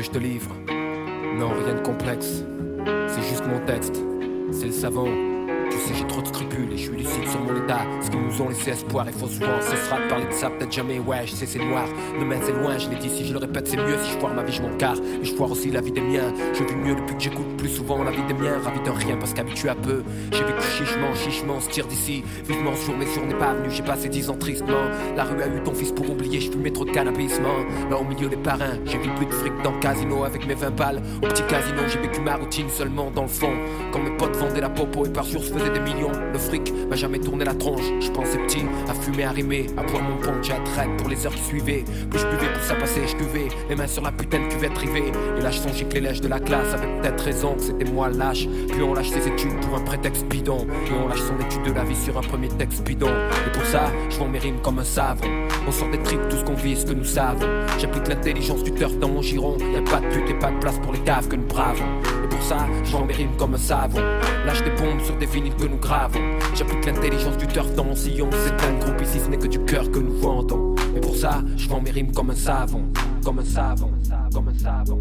que je te livre. Non, rien de complexe. C'est juste mon texte. C'est le savon. Tu sais, j'ai trop de scrupules et je suis lucide sur mon état. Ce qu'ils nous ont laissé espoir, il faut souvent sera de parler de ça, peut-être jamais. Ouais, je sais, c'est noir. Demain, c'est loin, je l'ai dit, si je le répète, c'est mieux. Si je foire ma vie, je m'en carre. Mais je foire aussi la vie des miens. Je vis mieux depuis que j'écoute plus souvent la vie des miens. Ravi de rien parce qu'habitué à peu. J'ai vécu chichement, chichement, se tire d'ici. Vivement sur mes jours n'est pas venu, j'ai passé dix ans tristement. La rue a eu ton fils pour oublier, je fumais trop de cannabis. Là au milieu des parrains, j'ai vu plus de fric dans le casino avec mes 20 balles. Au petit casino, j'ai vécu ma routine seulement dans le fond. Quand mes potes vendaient la popo et par se faisaient des millions fric m'a jamais tourné la tronche. Je pensais petit, à fumer, à rimer, à boire mon punch, à traite pour les heures qui suivaient. Plus je buvais, plus ça passait, je buvais. Les mains sur la putain de cuvette rivée. Et là, je songeais que les lèches de la classe avaient peut-être raison que c'était moi lâche. Puis on lâche ses études pour un prétexte bidon. Puis on lâche son étude de la vie sur un premier texte bidon. Et pour ça, je vends mes rimes comme un savon. On sort des tripes, tout ce qu'on vit, ce que nous savons. J'applique l'intelligence du turf dans mon giron. Y a pas de pute et pas de place pour les caves que nous bravons. Et pour ça, je vends mes rimes comme un savon. Lâche des bombes sur des vinyles que nous gravons. J'applique l'intelligence du turf dans mon sillon. C'est un groupe ici, ce n'est que du cœur que nous vendons. Et pour ça, je vends mes rimes comme un savon, comme un savon, comme un savon.